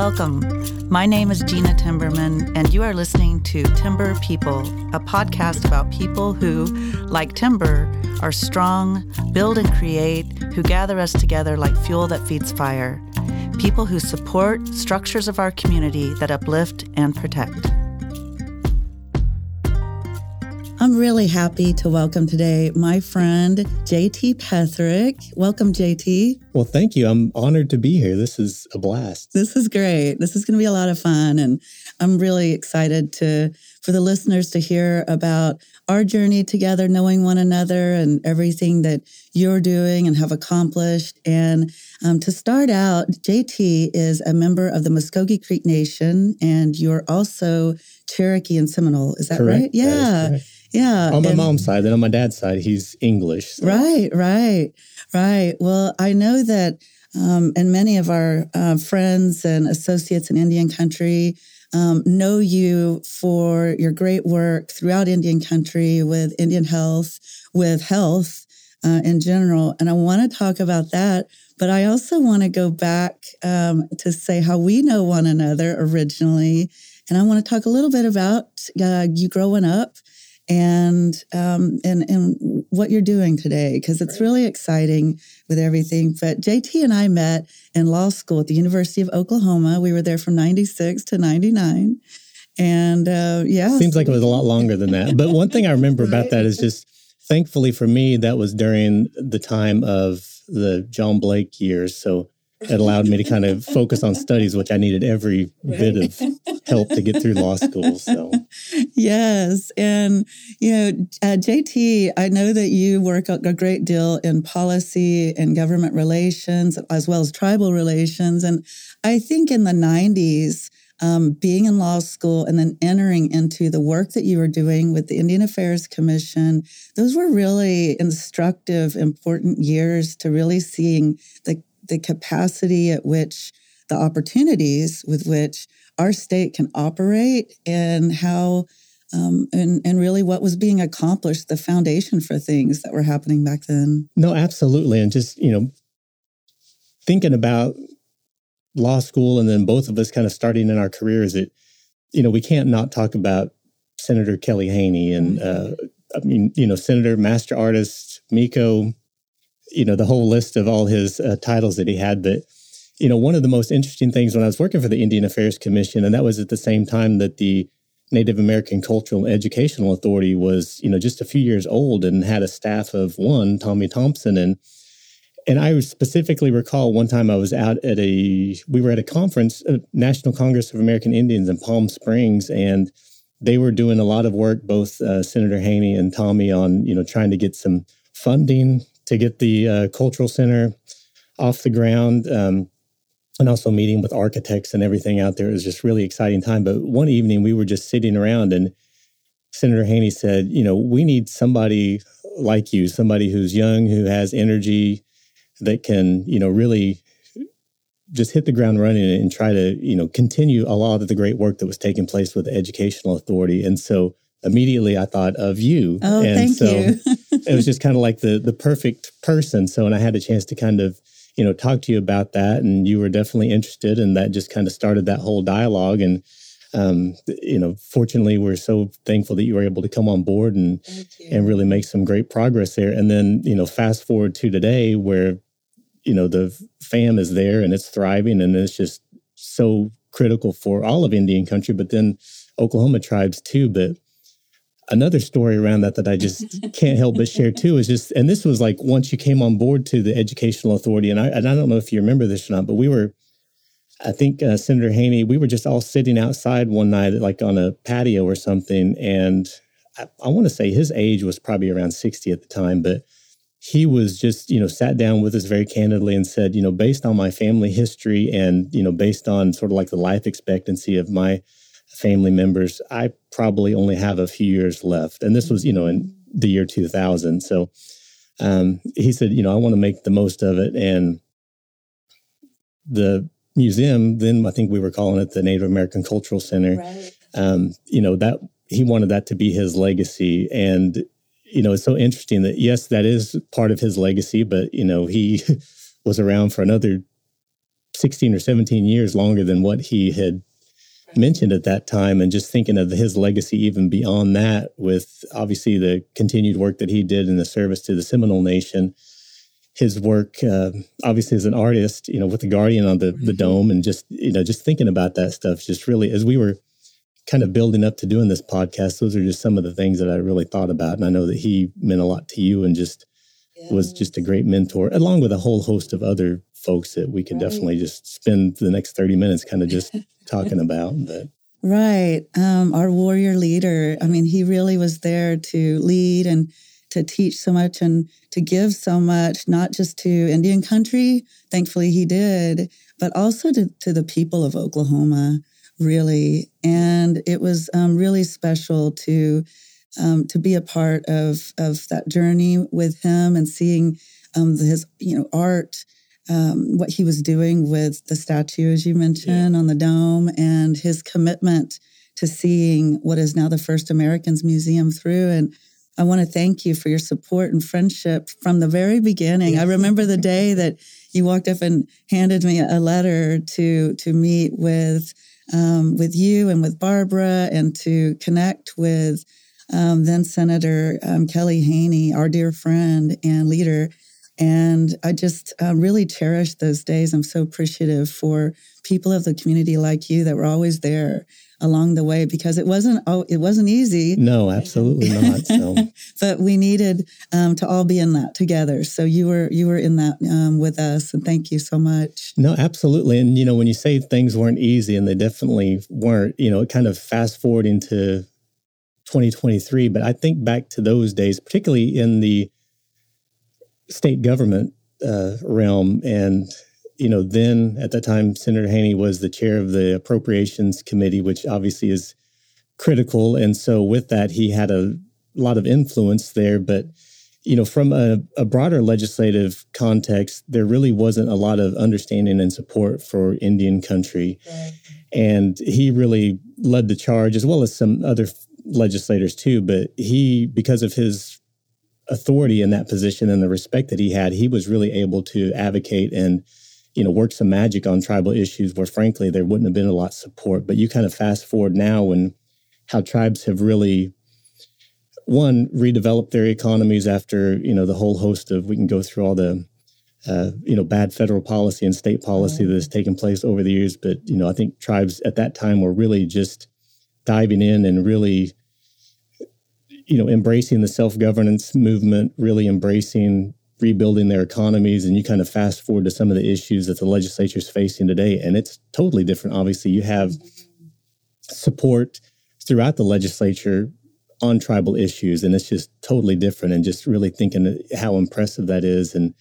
welcome. My name is Gena Timberman, and you are listening to Timber People, a podcast about people who, like timber, are strong, build and create, who gather us together like fuel that feeds fire. People who support structures of our community that uplift and protect. Really happy to welcome today my friend JT Petherick. Welcome, JT. Well, thank you. I'm honored to be here. This is a blast. This is great. This is going to be a lot of fun, and I'm really excited to for the listeners to hear about our journey together, knowing one another, and everything that you're doing and have accomplished. And um, to start out, JT is a member of the Muscogee Creek Nation, and you're also Cherokee and Seminole. Is that correct. right? Yeah. Yeah. On my and, mom's side, then on my dad's side, he's English. So. Right, right, right. Well, I know that, um, and many of our uh, friends and associates in Indian country um, know you for your great work throughout Indian country with Indian health, with health uh, in general. And I want to talk about that. But I also want to go back um, to say how we know one another originally. And I want to talk a little bit about uh, you growing up and um, and and what you're doing today because it's really exciting with everything. But JT and I met in law school at the University of Oklahoma. We were there from '96 to '99, and uh, yeah, seems like it was a lot longer than that. But one thing I remember right. about that is just thankfully for me that was during the time of the John Blake years, so it allowed me to kind of focus on studies, which I needed every right. bit of help to get through law school. So, yes. And, you know, uh, JT, I know that you work a great deal in policy and government relations, as well as tribal relations. And I think in the 90s, um, being in law school and then entering into the work that you were doing with the Indian Affairs Commission, those were really instructive, important years to really seeing the the capacity at which the opportunities with which our state can operate and how um, and and really what was being accomplished, the foundation for things that were happening back then. No, absolutely, and just you know, thinking about law school and then both of us kind of starting in our careers, it you know we can't not talk about Senator Kelly Haney and uh, I mean you know Senator Master Artist Miko you know the whole list of all his uh, titles that he had but you know one of the most interesting things when i was working for the indian affairs commission and that was at the same time that the native american cultural and educational authority was you know just a few years old and had a staff of one tommy thompson. And and i specifically recall one time i was out at a we were at a conference a national congress of american indians in palm springs and they were doing a lot of work both uh, senator haney and tommy on you know trying to get some funding to get the uh, cultural center off the ground. Um, and also meeting with architects and everything out there. It was just really exciting time. But one evening we were just sitting around and Senator Haney said, you know, we need somebody like you, somebody who's young, who has energy that can, you know, really just hit the ground running and try to, you know, continue a lot of the great work that was taking place with the educational authority. And so immediately I thought of you. Oh, and thank so you. it was just kind of like the the perfect person. So and I had a chance to kind of, you know, talk to you about that and you were definitely interested and that just kind of started that whole dialogue and um, you know, fortunately we're so thankful that you were able to come on board and and really make some great progress there. And then, you know, fast forward to today where you know the fam is there and it's thriving and it's just so critical for all of Indian country, but then Oklahoma tribes too. But another story around that that I just can't help but share too is just, and this was like once you came on board to the Educational Authority, and I, and I don't know if you remember this or not, but we were, I think uh, Senator Haney, we were just all sitting outside one night, like on a patio or something, and I, I want to say his age was probably around sixty at the time, but he was just you know sat down with us very candidly and said you know based on my family history and you know based on sort of like the life expectancy of my family members, I probably only have a few years left. And this was, you know, in the year 2000. So um, he said, you know, I want to make the most of it. And the museum, then I think we were calling it the Native American Cultural Center, right. um, you know, that he wanted that to be his legacy. And, you know, it's so interesting that, yes, that is part of his legacy, but, you know, he was around for another 16 or 17 years longer than what he had mentioned at that time and just thinking of his legacy even beyond that with obviously the continued work that he did in the service to the Seminole Nation his work uh, obviously as an artist you know with the guardian on the, the dome and just you know just thinking about that stuff just really as we were kind of building up to doing this podcast those are just some of the things that i really thought about and i know that he meant a lot to you and just yes. was just a great mentor along with a whole host of other folks that we could right. definitely just spend the next 30 minutes kind of just talking about but right um, our warrior leader i mean he really was there to lead and to teach so much and to give so much, not just to Indian country, thankfully he did, but also to, to the people of Oklahoma, really. And it was um, really special to um, to be a part of of that journey with him and seeing um, his you know art. Um, what he was doing with the statue, as you mentioned, yeah. on the dome, and his commitment to seeing what is now the first Americans Museum through. And I want to thank you for your support and friendship from the very beginning. I remember the day that you walked up and handed me a letter to to meet with um, with you and with Barbara and to connect with um, then Senator um, Kelly Haney, our dear friend and leader. And I just uh, really cherish those days. I'm so appreciative for people of the community like you that were always there along the way because it wasn't oh it wasn't easy. No, absolutely not. So. but we needed um, to all be in that together. So you were you were in that um, with us, and thank you so much. No, absolutely. And you know when you say things weren't easy, and they definitely weren't. You know, kind of fast forward into 2023. But I think back to those days, particularly in the state government uh, realm and you know, then at that time, Senator Haney was the chair of the Appropriations Committee, which obviously is critical. And so with that, he had a lot of influence there. But, you know, from a, a broader legislative context, there really wasn't a lot of understanding and support for Indian country. Right. And he really led the charge, as well as some other legislators too. But he, because of his authority in that position and the respect that he had, he was really able to advocate and you know, work some magic on tribal issues where frankly there wouldn't have been a lot of support. But you kind of fast forward now and how tribes have really one redeveloped their economies after you know the whole host of we can go through all the uh, you know bad federal policy and state policy that has taken place over the years. But you know I think tribes at that time were really just diving in and really you know embracing the self governance movement, really embracing rebuilding their economies and you kind of fast forward to some of the issues that the legislature is facing today and it's totally different. Obviously you have support throughout the legislature on tribal issues and it's just totally different and just really thinking how impressive that is and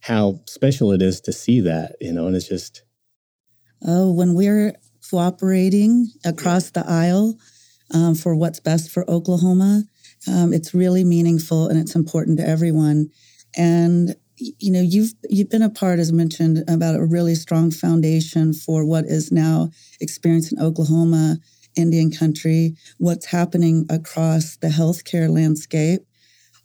how special it is to see that you know and it's just oh when we're cooperating across the aisle um, for what's best for oklahoma um, it's really meaningful and it's important to everyone. And you know you've you've been a part as mentioned about a really strong foundation for what is now experienced in Oklahoma Indian country what's happening across the healthcare landscape.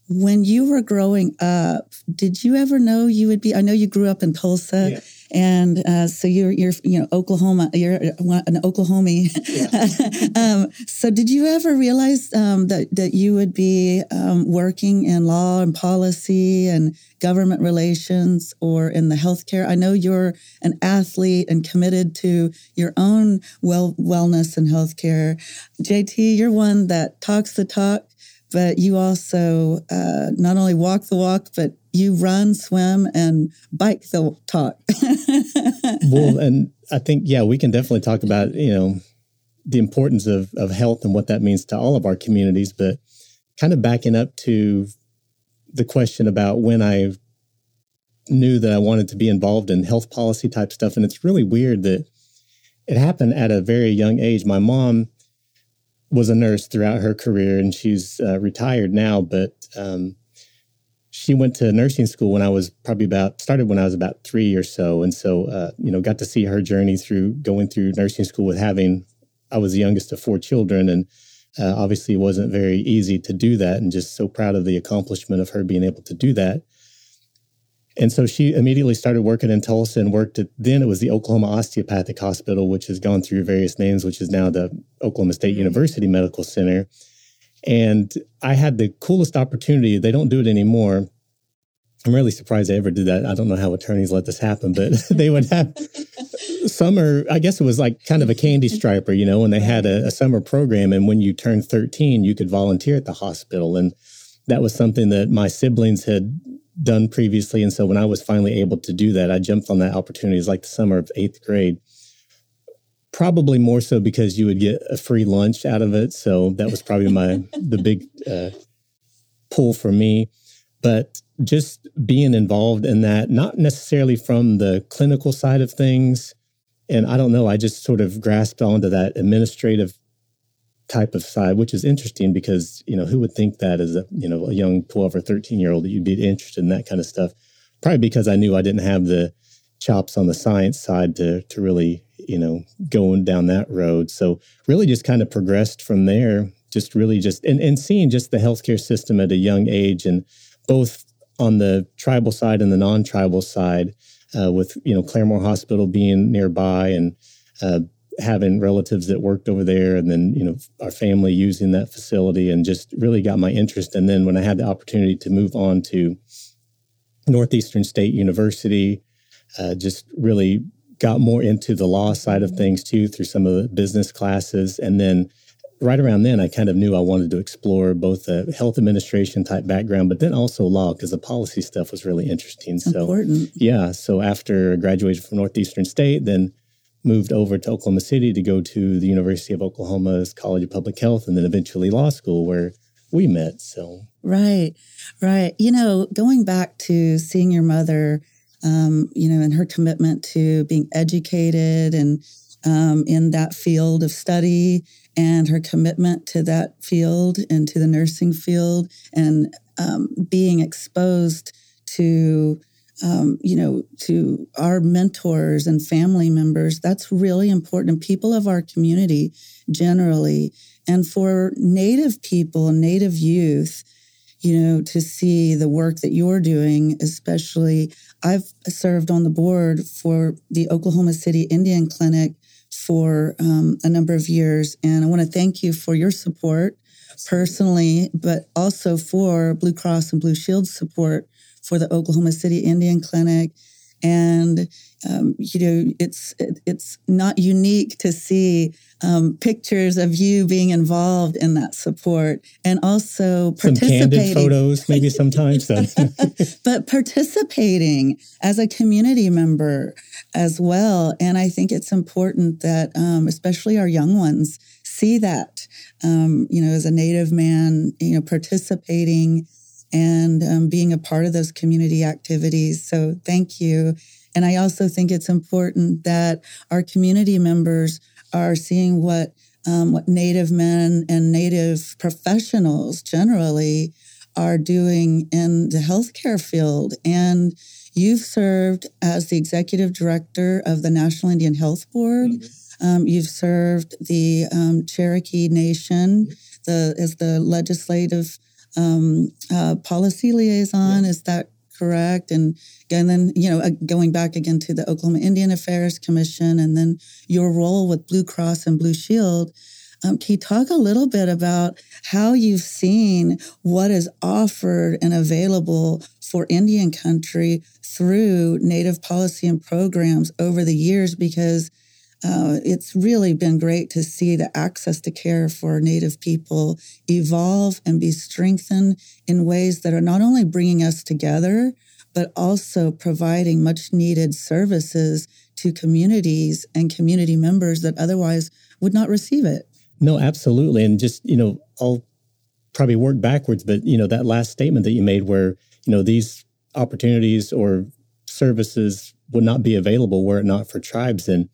When you were growing up did you ever know you would be I know you grew up in Tulsa. Yeah and uh, so you're you're you know Oklahoma you're an Oklahomie. Yeah. um, so did you ever realize um, that that you would be um, working in law and policy and government relations or in the healthcare? I know you're an athlete and committed to your own well wellness and healthcare. JT, you're one that talks the talk but you also uh, not only walk the walk, but you run, swim, and bike the talk. well, and I think yeah, we can definitely talk about you know the importance of of health and what that means to all of our communities. But kind of backing up to the question about when I knew that I wanted to be involved in health policy type stuff, and it's really weird that it happened at a very young age. My mom was a nurse throughout her career, and she's uh, retired now, but um, she went to nursing school when I was probably about started when I was about three or so, and so uh, you know got to see her journey through going through nursing school with having I was the youngest of four children, and uh, obviously it wasn't very easy to do that, and just so proud of the accomplishment of her being able to do that. And so she immediately started working in Tulsa and worked at then it was the Oklahoma Osteopathic Hospital, which has gone through various names, which is now the Oklahoma State mm-hmm. University Medical Center. And I had the coolest opportunity. They don't do it anymore. I'm really surprised they ever did that. I don't know how attorneys let this happen, but they would have summer, I guess it was like kind of a candy striper, you know, when they had a, a summer program. And when you turned 13, you could volunteer at the hospital. And that was something that my siblings had done previously. And so when I was finally able to do that, I jumped on that opportunity. It was like the summer of eighth grade. Probably more so because you would get a free lunch out of it. So that was probably my the big uh, pull for me. But just being involved in that, not necessarily from the clinical side of things. And I don't know, I just sort of grasped onto that administrative type of side, which is interesting because, you know, who would think that as a, you know, a young 12 or 13 year old that you'd be interested in that kind of stuff? Probably because I knew I didn't have the chops on the science side to to really, you know, going down that road. So really just kind of progressed from there, just really just and, and seeing just the healthcare system at a young age and both on the tribal side and the non-tribal side, uh, with you know Claremore Hospital being nearby and uh, having relatives that worked over there and then you know our family using that facility and just really got my interest and then when i had the opportunity to move on to northeastern state university uh, just really got more into the law side of things too through some of the business classes and then right around then i kind of knew i wanted to explore both a health administration type background but then also law because the policy stuff was really interesting so Important. yeah so after graduating from northeastern state then moved over to Oklahoma City to go to the University of Oklahoma's College of Public Health and then eventually law school where we met. So, right, right. You know, going back to seeing your mother, um, you know, and her commitment to being educated and um, in that field of study and her commitment to that field and to the nursing field and um, being exposed to um, you know, to our mentors and family members. That's really important. people of our community generally, and for Native people, Native youth, you know, to see the work that you're doing, especially. I've served on the board for the Oklahoma City Indian Clinic for um, a number of years, and I want to thank you for your support personally, but also for Blue Cross and Blue Shield support for the Oklahoma City Indian Clinic. And um, you know, it's it's not unique to see um, pictures of you being involved in that support, and also Some candid photos, maybe sometimes. but participating as a community member as well, and I think it's important that, um, especially our young ones, see that. Um, you know, as a Native man, you know, participating and um, being a part of those community activities. So thank you. And I also think it's important that our community members are seeing what um, what Native men and Native professionals generally are doing in the healthcare field. And you've served as the executive director of the National Indian Health Board. Mm-hmm. Um, you've served the um, Cherokee Nation the, as the legislative um, uh, policy liaison. Yeah. Is that correct? And and then you know uh, going back again to the Oklahoma Indian Affairs Commission, and then your role with Blue Cross and Blue Shield. Um, can you talk a little bit about how you've seen what is offered and available for Indian country through Native policy and programs over the years? Because uh, it's really been great to see the access to care for Native people evolve and be strengthened in ways that are not only bringing us together, but also providing much needed services to communities and community members that otherwise would not receive it. No, absolutely. And just, you know, I'll probably work backwards, but, you know, that last statement that you made where, you know, these opportunities or services would not be available were it not for tribes. And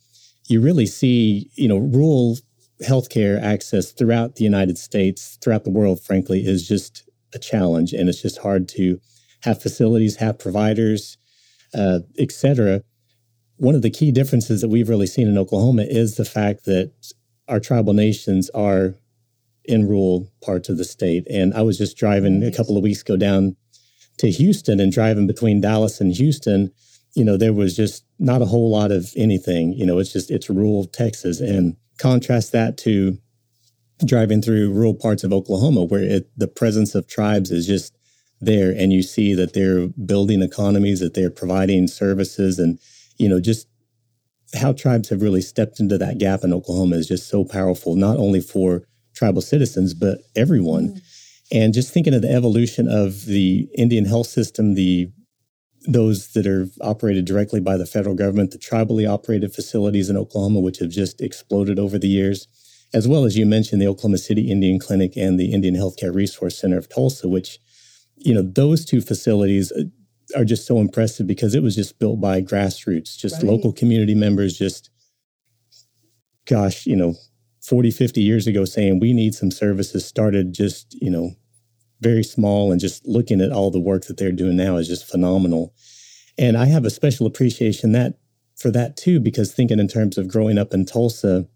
you really see, you know, rural healthcare access throughout the United States, throughout the world, frankly, is just a challenge. And it's just hard to have facilities, have providers, uh, et cetera. One of the key differences that we've really seen in Oklahoma is the fact that our tribal nations are in rural parts of the state. And I was just driving a couple of weeks ago down to Houston and driving between Dallas and Houston, you know, there was just not a whole lot of anything. You know, it's just it's rural Texas, and contrast that to driving through rural parts of Oklahoma, where it, the presence of tribes is just there, and you see that they're building economies, that they're providing services, and you know, just how tribes have really stepped into that gap in Oklahoma is just so powerful, not only for tribal citizens, but everyone. Mm. And just thinking of the evolution of the Indian health system, the those that are operated directly by the federal government, the tribally operated facilities in Oklahoma, which have just exploded over the years, as well as you mentioned the Oklahoma City Indian Clinic and the Indian Healthcare Resource Center of Tulsa, which, you know, those two facilities uh, are just so impressive because it was just built by grassroots, just right. local community members, just, gosh, you know, 40, 50 years ago saying we need some services started just, you know, very small and just looking at all the work that they're doing now is just phenomenal. And I have a special appreciation that for that too, because thinking in terms of growing up in Tulsa,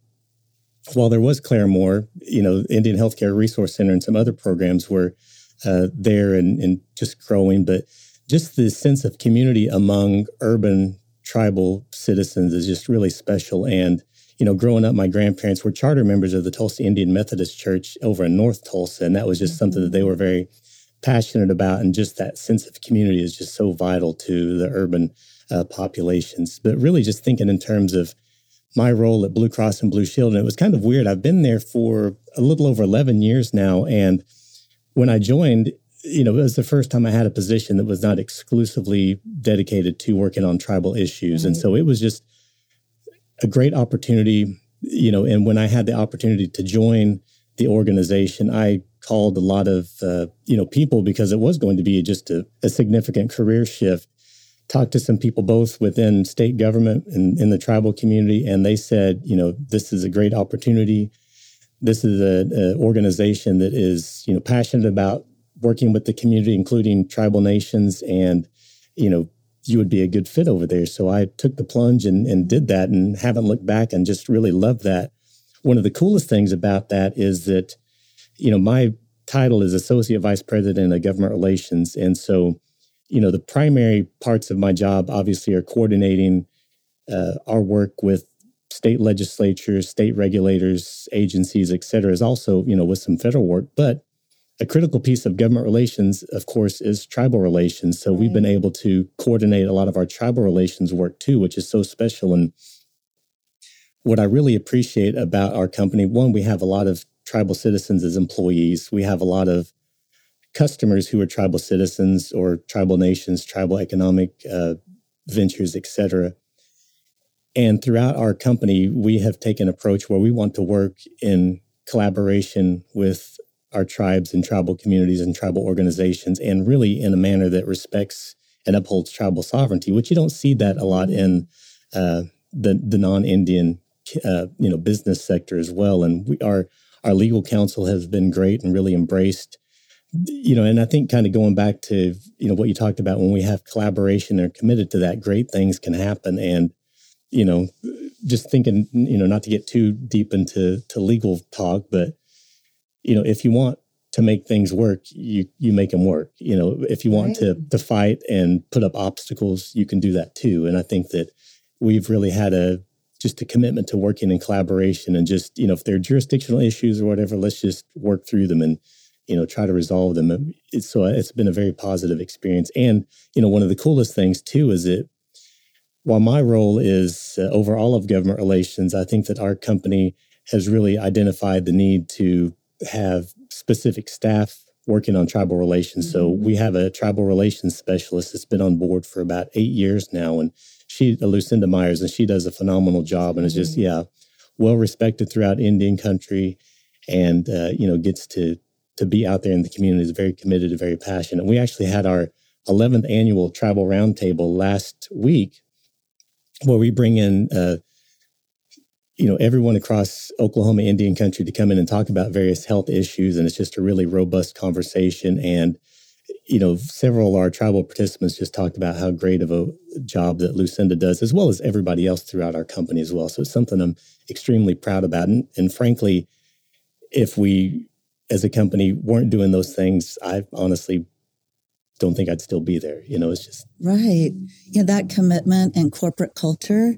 while there was Claremore, you know, Indian Healthcare Resource Center and some other programs were uh, there and, and just growing, but just the sense of community among urban tribal citizens is just really special. And you know, growing up, my grandparents were charter members of the Tulsa Indian Methodist Church over in North Tulsa. And that was just something that they were very passionate about. And just that sense of community is just so vital to the urban uh, populations. But really, just thinking in terms of my role at Blue Cross and Blue Shield, and it was kind of weird. I've been there for a little over 11 years now. And when I joined, you know, it was the first time I had a position that was not exclusively dedicated to working on tribal issues. And so it was just, a great opportunity, you know, and when I had the opportunity to join the organization, I called a lot of, uh, you know, people because it was going to be just a, a, significant career shift. Talked to some people both within state government and in the tribal community, and they said, you know, this is a great opportunity. This is an organization that is, you know, passionate about working with the community, including tribal nations, and you know, you would be a good fit over there. So I took the plunge and, and did that and haven't looked back and just really love that. One of the coolest things about that is that, you know, my title is Associate Vice President of Government Relations. And so, you know, the primary parts of my job obviously are coordinating uh, our work with state legislatures, state regulators, agencies, et cetera, is also, you know, with some federal work. But a critical piece of government relations, of course, is tribal relations. So right. we've been able to coordinate a lot of our tribal relations work too, which is so special. And what I really appreciate about our company, one, we have a lot of tribal citizens as employees. We have a lot of customers who are tribal citizens or tribal nations, tribal economic uh, ventures, etc. And throughout our company, we have taken an approach where we want to work in collaboration with our tribes and tribal communities and tribal organizations, and really in a manner that respects and upholds tribal sovereignty, which you don't see that a lot in uh, the the non-Indian uh, you know business sector as well. And we our our legal counsel has been great and really embraced you know and i think kind of going back to you know what you talked about when we have collaboration and are committed to that great things can happen and you know just thinking you know not to get too deep into to legal talk but you know, if you want to make things work, you you make them work. You know, if you want right. to to fight and put up obstacles, you can do that too. And I think that we've really had a just a commitment to working in collaboration and just you know if there are jurisdictional issues or whatever, let's just work through them and you know try to resolve them. It's, so it's been a very positive experience. And you know, one of the coolest things too is that while my role is uh, over all of government relations, I think that our company has really identified the need to have specific staff working on tribal relations. Mm-hmm. So we have a tribal relations specialist that's been on board for about eight years now, and she, Lucinda Myers, and she does a phenomenal job, and mm-hmm. is just yeah, well respected throughout Indian country, and uh, you know gets to to be out there in the community. is very committed and very passionate. We actually had our 11th annual tribal roundtable last week, where we bring in. Uh, you know everyone across Oklahoma Indian country to come in and talk about various health issues and it's just a really robust conversation and you know several of our tribal participants just talked about how great of a job that Lucinda does as well as everybody else throughout our company as well so it's something I'm extremely proud about and, and frankly if we as a company weren't doing those things I honestly don't think I'd still be there. You know, it's just right. Yeah, that commitment and corporate culture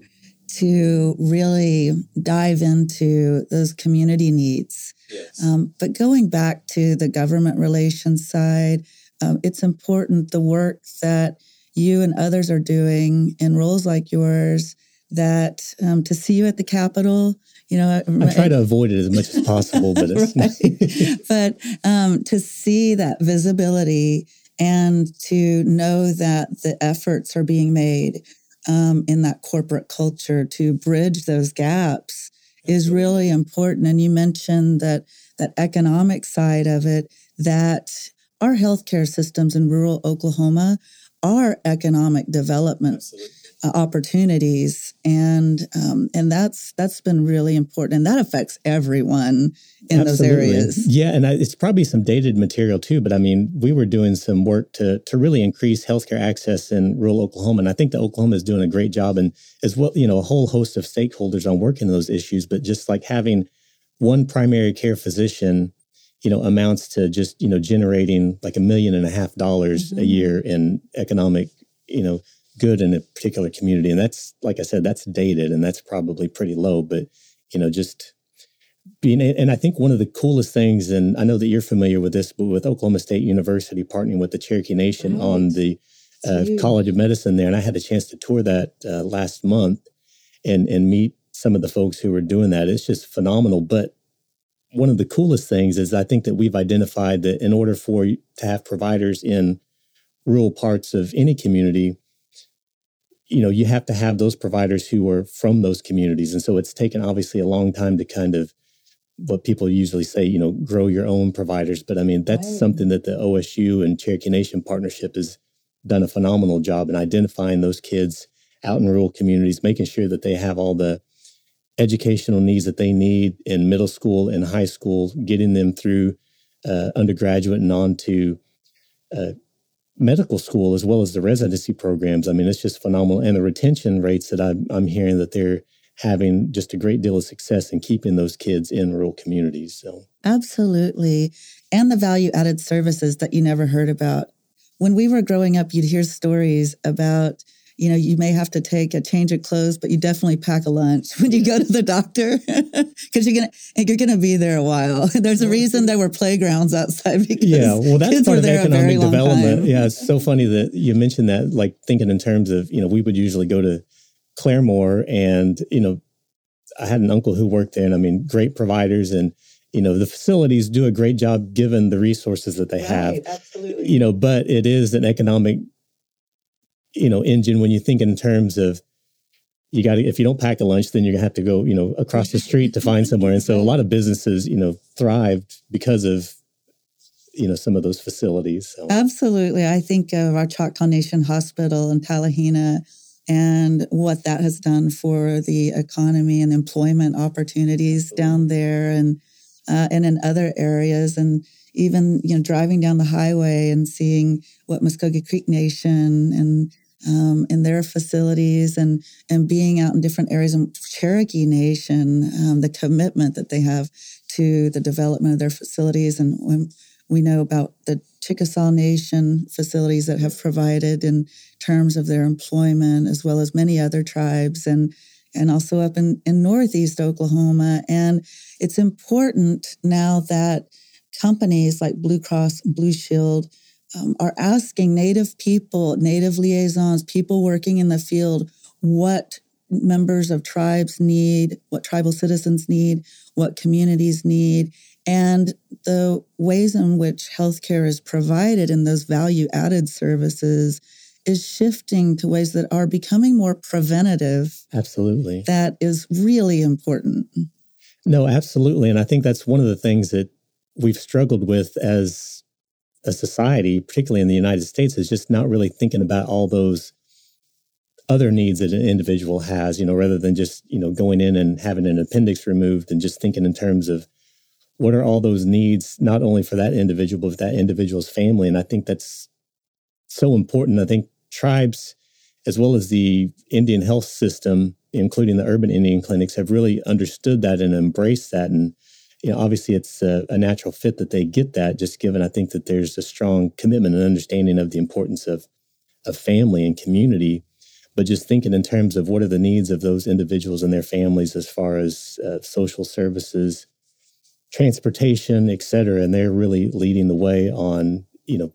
to really dive into those community needs. Yes. Um, but going back to the government relations side, um, it's important the work that you and others are doing in roles like yours that um, to see you at the Capitol, you know, I try to avoid it as much as possible, but it's but um, to see that visibility and to know that the efforts are being made um, in that corporate culture to bridge those gaps is really important. And you mentioned that that economic side of it, that our healthcare systems in rural Oklahoma are economic development Absolutely opportunities, and um, and that's that's been really important, and that affects everyone in Absolutely. those areas. Yeah, and I, it's probably some dated material too, but I mean, we were doing some work to to really increase healthcare access in rural Oklahoma, and I think that Oklahoma is doing a great job, and as well, you know, a whole host of stakeholders on working those issues, but just like having one primary care physician you know amounts to just you know generating like a million and a half dollars mm-hmm. a year in economic you know good in a particular community. And that's, like I said, that's dated and that's probably pretty low. But, you know, just being, and I think one of the coolest things, and I know that you're familiar with this, but with Oklahoma State University partnering with the Cherokee Nation right. on the uh, College of Medicine there. And I had a chance to tour that uh, last month and, and meet some of the folks who were doing that. It's just phenomenal. But one of the coolest things is I think that we've identified that in order for to have providers in rural parts of any community, you know, you have to have those providers who are from those communities. And so it's taken obviously a long time to kind of what people usually say, you know, grow your own providers. But I mean, that's right. something that the OSU and Cherokee Nation partnership has done a phenomenal job in identifying those kids out in rural communities, making sure that they have all the educational needs that they need in middle school and high school, getting them through uh, undergraduate and on to uh, medical school as well as the residency programs. I mean, it's just phenomenal. And the retention rates that I'm, I'm hearing that they're having just a great deal of success in keeping those kids in rural communities. So absolutely. And the value added services that you never heard about. When we were growing up, you'd hear stories about you know, you may have to take a change of clothes, but you definitely pack a lunch when you go to the doctor because you're gonna you're gonna be there a while. There's a reason there were playgrounds outside because yeah, well, that's part of economic development. Yeah, it's so funny that you mentioned that. Like thinking in terms of you know, we would usually go to Claremore, and you know, I had an uncle who worked there, and I mean, great providers and you know the facilities do a great job given the resources that they right, have absolutely you know but it is an economic you know engine when you think in terms of you got to if you don't pack a lunch then you're gonna have to go you know across the street to find somewhere. And so a lot of businesses you know thrived because of you know some of those facilities so. absolutely. I think of our choctaw nation hospital in Talihina and what that has done for the economy and employment opportunities down there and uh, and in other areas. And even you know driving down the highway and seeing what Muscogee Creek Nation and um, in their facilities and and being out in different areas of Cherokee Nation, um, the commitment that they have to the development of their facilities, and when we know about the Chickasaw Nation facilities that have provided in terms of their employment, as well as many other tribes, and and also up in, in Northeast Oklahoma. And it's important now that companies like Blue Cross Blue Shield um, are asking Native people, Native liaisons, people working in the field, what members of tribes need, what tribal citizens need, what communities need, and the ways in which healthcare is provided in those value added services is shifting to ways that are becoming more preventative. Absolutely. That is really important. No, absolutely. And I think that's one of the things that we've struggled with as a society, particularly in the United States, is just not really thinking about all those other needs that an individual has, you know, rather than just, you know, going in and having an appendix removed and just thinking in terms of what are all those needs, not only for that individual, but that individual's family. And I think that's so important. I think tribes, as well as the Indian health system, including the urban Indian clinics, have really understood that and embraced that. And you know, obviously it's a, a, natural fit that they get that just given, I think that there's a strong commitment and understanding of the importance of, of family and community, but just thinking in terms of what are the needs of those individuals and their families as far as uh, social services, transportation, et cetera. And they're really leading the way on, you know,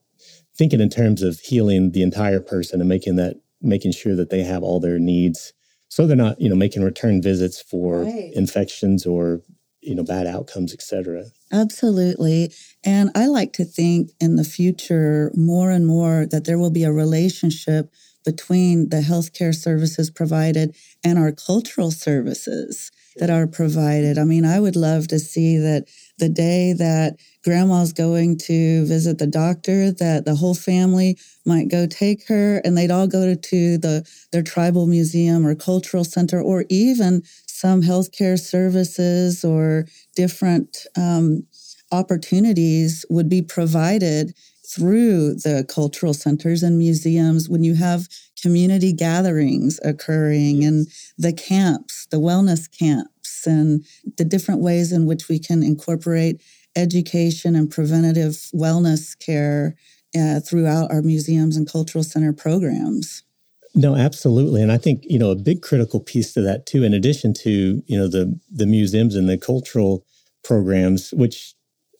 thinking in terms of healing the entire person and making that, making sure that they have all their needs so they're not you know making return visits for right. infections or you know bad outcomes etc absolutely and i like to think in the future more and more that there will be a relationship between the healthcare services provided and our cultural services that are provided. I mean, I would love to see that the day that grandma's going to visit the doctor, that the whole family might go take her and they'd all go to the their tribal museum or cultural center or even some healthcare services or different um, opportunities would be provided through the cultural centers and museums when you have community gatherings occurring and the camps, the wellness camps, and the different ways in which we can incorporate education and preventative wellness care uh, throughout our museums and cultural center programs. No, absolutely, and I think you know a big critical piece to that too. In addition to you know the the museums and the cultural programs, which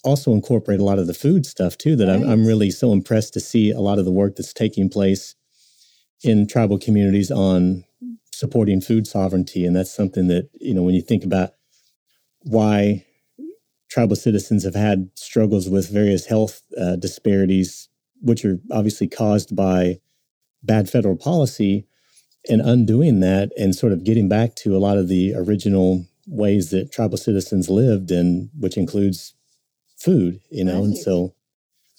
also incorporate a lot of the food stuff too. That right. I'm, I'm really so impressed to see a lot of the work that's taking place in tribal communities on supporting food sovereignty, and that's something that you know when you think about why tribal citizens have had struggles with various health uh, disparities, which are obviously caused by bad federal policy, and undoing that and sort of getting back to a lot of the original ways that tribal citizens lived, and which includes food, you know. Right. And so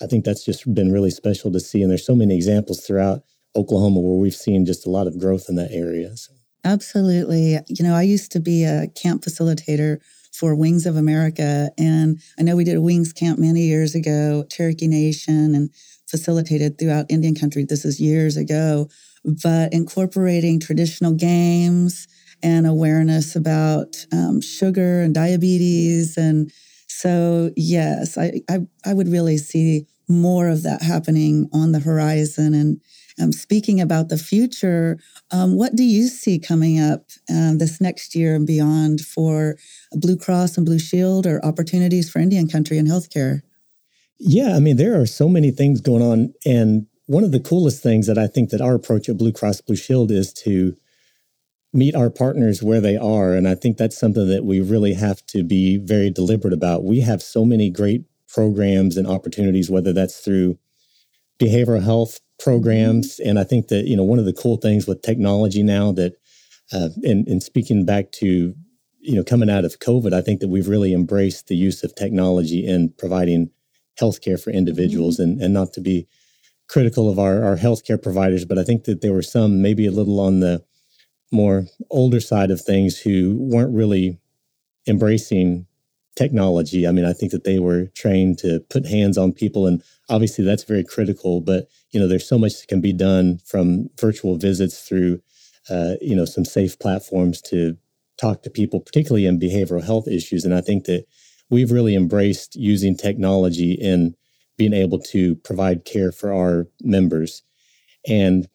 I think that's just been really special to see. And there's so many examples throughout Oklahoma where we've seen just a lot of growth in that area. So. Absolutely. You know, I used to be a camp facilitator for Wings of America. And I know we did a Wings camp many years ago, Cherokee Nation, and facilitated throughout Indian country. This is years ago, but incorporating traditional games and awareness about um, sugar and diabetes and so yes, I, I, I would really see more of that happening on the horizon. And um, speaking about the future, um, what do you see coming up um, this next year and beyond for Blue Cross and Blue Shield or opportunities for Indian country and healthcare? Yeah, I mean, there are so many things going on. And one of the coolest things that I think that our approach at Blue Cross Blue Shield is to meet our partners where they are. And I think that's something that we really have to be very deliberate about. We have so many great programs and opportunities, whether that's through behavioral health programs. And I think that, you know, one of the cool things with technology now that, uh, and, and speaking back to, you know, coming out of COVID, I think that we've really embraced the use of technology in providing healthcare for individuals mm-hmm. and, and not to be critical of our, our healthcare providers, but I think that there were some maybe a little on the, more older side of things who weren't really embracing technology. I mean, I think that they were trained to put hands on people and obviously that's very critical, but you know, there's so much that can be done from virtual visits through uh, you know, some safe platforms to talk to people, particularly in behavioral health issues. And I think that we've really embraced using technology in being able to provide care for our members. And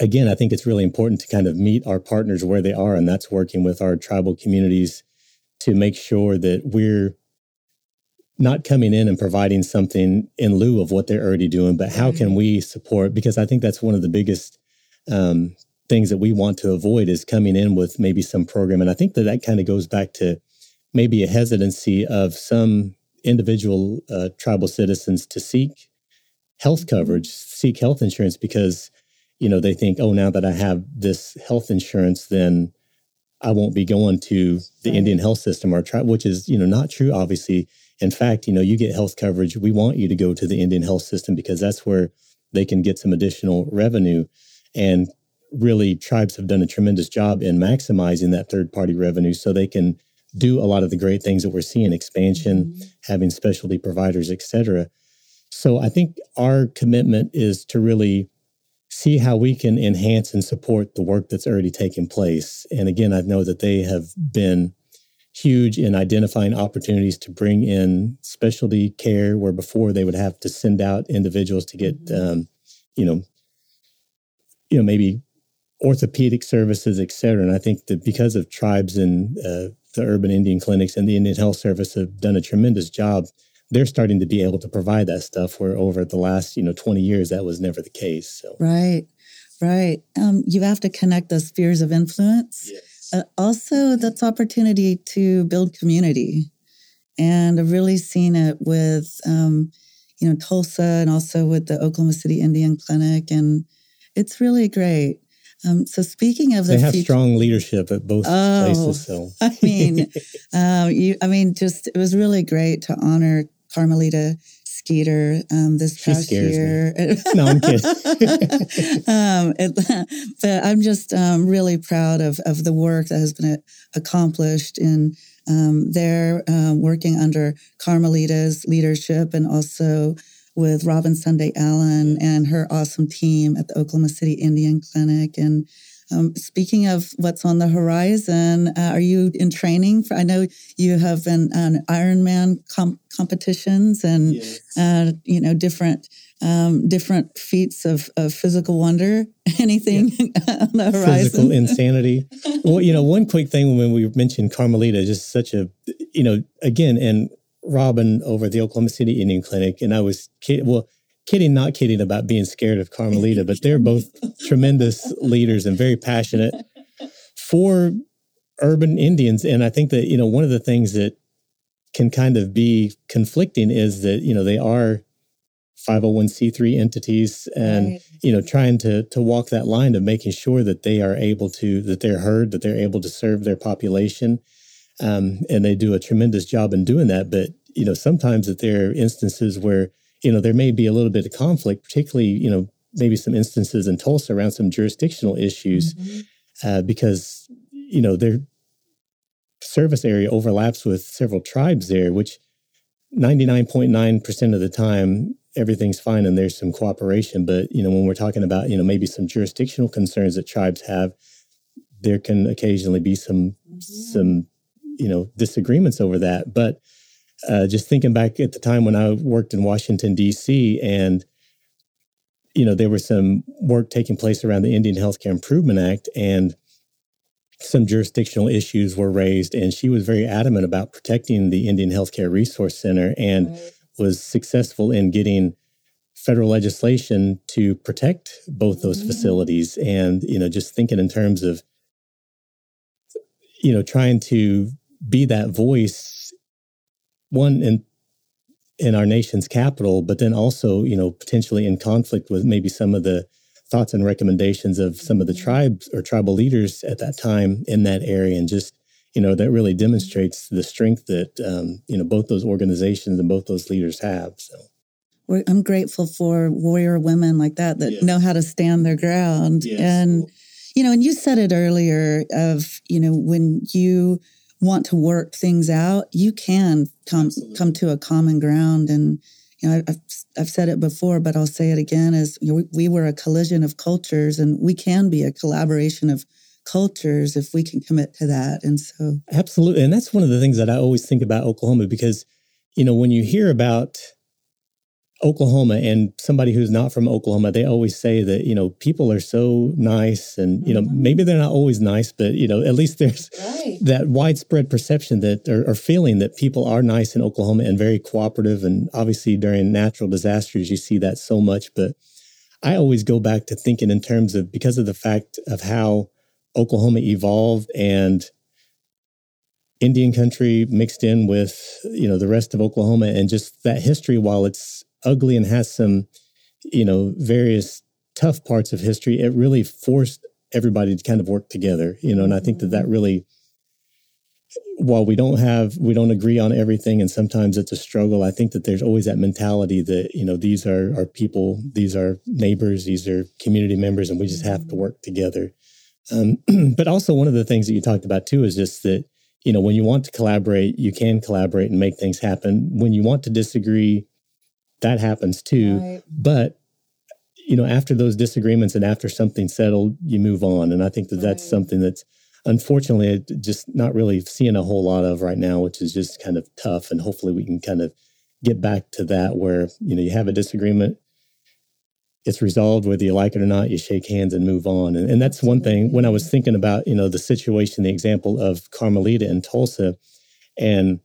again, I think it's really important to kind of meet our partners where they are, and that's working with our tribal communities to make sure that we're not coming in and providing something in lieu of what they're already doing, but how can we support? Because I think that's one of the biggest um, things that we want to avoid is coming in with maybe some program. And I think that that kind of goes back to maybe a hesitancy of some individual uh, tribal citizens to seek health coverage, seek health insurance, because you know, they think, oh, now that I have this health insurance, then I won't be going to the right. Indian health system or try, which is, you know, not true, obviously. In fact, you know, you get health coverage. We want you to go to the Indian health system because that's where they can get some additional revenue. And really, tribes have done a tremendous job in maximizing that third party revenue so they can do a lot of the great things that we're seeing expansion, mm-hmm. having specialty providers, et cetera. So I think our commitment is to really see how we can enhance and support the work that's already taken place. And again, I know that they have been huge in identifying opportunities to bring in specialty care where before they would have to send out individuals to get mm-hmm. um, you know you know maybe orthopedic services et cetera and i think that because of tribes and uh, the urban indian clinics and the indian health service have done a tremendous job they're starting to be able to provide that stuff where over the last you know 20 years that was never the case so right right um, you have to connect those spheres of influence yes uh, also, that's opportunity to build community. And I've really seen it with, um, you know, Tulsa and also with the Oklahoma City Indian Clinic. And it's really great. Um, so speaking of the they have future, strong leadership at both oh, places. So I mean, um, you, I mean, just it was really great to honor Carmelita Skeeter um, this she past year. no, I'm kidding. um, it, but I'm just um, really proud of, of the work that has been accomplished in um, there, um, working under Carmelita's leadership and also with Robyn Sunday Allen and her awesome team at the Oklahoma City Indian Clinic. And um, speaking of what's on the horizon, uh, are you in training? For, I know you have been on Ironman com- competitions and yes. uh, you know different um, different feats of, of physical wonder. Anything yeah. on the horizon? Physical insanity. well, you know, one quick thing when we mentioned Carmelita, just such a you know, again, and Robyn over at the Oklahoma City Indian Clinic, and I was well kidding, not kidding about being scared of Carmelita, but they're both tremendous leaders and very passionate for urban Indians. And I think that, you know, one of the things that can kind of be conflicting is that, you know, they are 501c3 entities and, right. you know, trying to to walk that line of making sure that they are able to, that they're heard, that they're able to serve their population. Um, and they do a tremendous job in doing that. But, you know, sometimes that there are instances where, you know, there may be a little bit of conflict, particularly, you know, maybe some instances in Tulsa around some jurisdictional issues, mm-hmm. uh, because, you know, their service area overlaps with several tribes there, which 99.9% of the time, everything's fine and there's some cooperation. But, you know, when we're talking about, you know, maybe some jurisdictional concerns that tribes have, there can occasionally be some, mm-hmm. some, you know, disagreements over that. But, uh, just thinking back at the time when I worked in Washington, D.C., and you know, there was some work taking place around the Indian Healthcare Improvement Act, and some jurisdictional issues were raised. And she was very adamant about protecting the Indian Healthcare Resource Center and right. was successful in getting federal legislation to protect both those mm-hmm. facilities. And, you know, just thinking in terms of, you know, trying to be that voice one in in our nation's capital, but then also, you know, potentially in conflict with maybe some of the thoughts and recommendations of some of the tribes or tribal leaders at that time in that area, and just you know that really demonstrates the strength that um, you know both those organizations and both those leaders have. So. I'm grateful for warrior women like that that yes. know how to stand their ground. Yes. And, you know, and you said it earlier of, you know, when you want to work things out, you can come Absolutely. come to a common ground. And you know, I've I've said it before, but I'll say it again: is you know, we, we were a collision of cultures, and we can be a collaboration of cultures if we can commit to that. And so, absolutely, and that's one of the things that I always think about Oklahoma because you know when you hear about Oklahoma and somebody who's not from Oklahoma, they always say that, you know, people are so nice and, you know, mm-hmm. maybe they're not always nice, but, you know, at least there's right. that widespread perception that or, or, feeling that people are nice in Oklahoma and very cooperative. And obviously during natural disasters, you see that so much. But I always go back to thinking in terms of because of the fact of how Oklahoma evolved and Indian country mixed in with, you know, the rest of Oklahoma and just that history, while it's ugly and has some, you know, various tough parts of history, it really forced everybody to kind of work together, you know, and I think that that really, while we don't have, we don't agree on everything, and sometimes it's a struggle, I think that there's always that mentality that, you know, these are our people, these are neighbors, these are community members, and we just have to mm-hmm. work together. Um, but also, one of the things that you talked about too is just that, you know, when you want to collaborate, you can collaborate and make things happen. When you want to disagree, that happens too. Right. But you know, after those disagreements and after something settled, you move on. And I think that that's something that's unfortunately, just not really seeing a whole lot of right now, which is just kind of tough. And hopefully, we can kind of get back to that where you know you have a disagreement it's resolved whether you like it or not you shake hands and move on and, and that's one thing when i was thinking about you know the situation the example of carmelita in tulsa and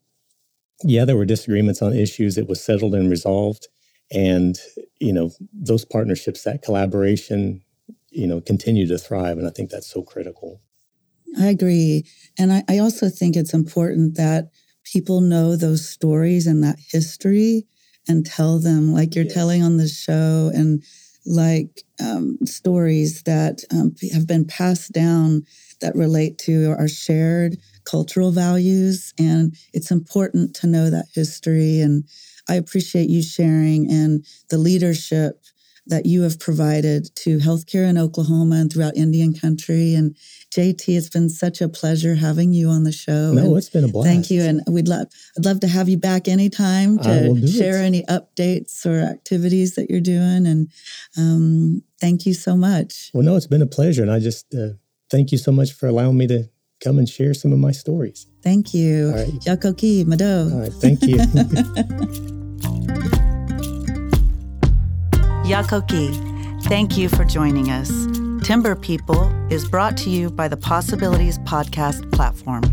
yeah there were disagreements on issues. It was settled and resolved. And you know those partnerships that collaboration you know continue to thrive. And i think that's so critical. I agree. And I, I also think it's important that people know those stories and that history and tell them like you're yes. telling on the show and like um, stories that um, have been passed down that relate to our shared cultural values. And it's important to know that history. And I appreciate you sharing and the leadership that you have provided to healthcare in Oklahoma and throughout Indian country. And JT, it's been such a pleasure having you on the show. No, and it's been a blast. Thank you, and we'd love I'd love to have you back anytime to share it. any updates or activities that you're doing. And um, thank you so much. Well, no, it's been a pleasure, and I just uh, thank you so much for allowing me to come and share some of my stories. Thank you. All right. Yakoki Mvto. All right, thank you. Yakoki, thank you for joining us. Timber People is brought to you by the Possibilities Podcast platform.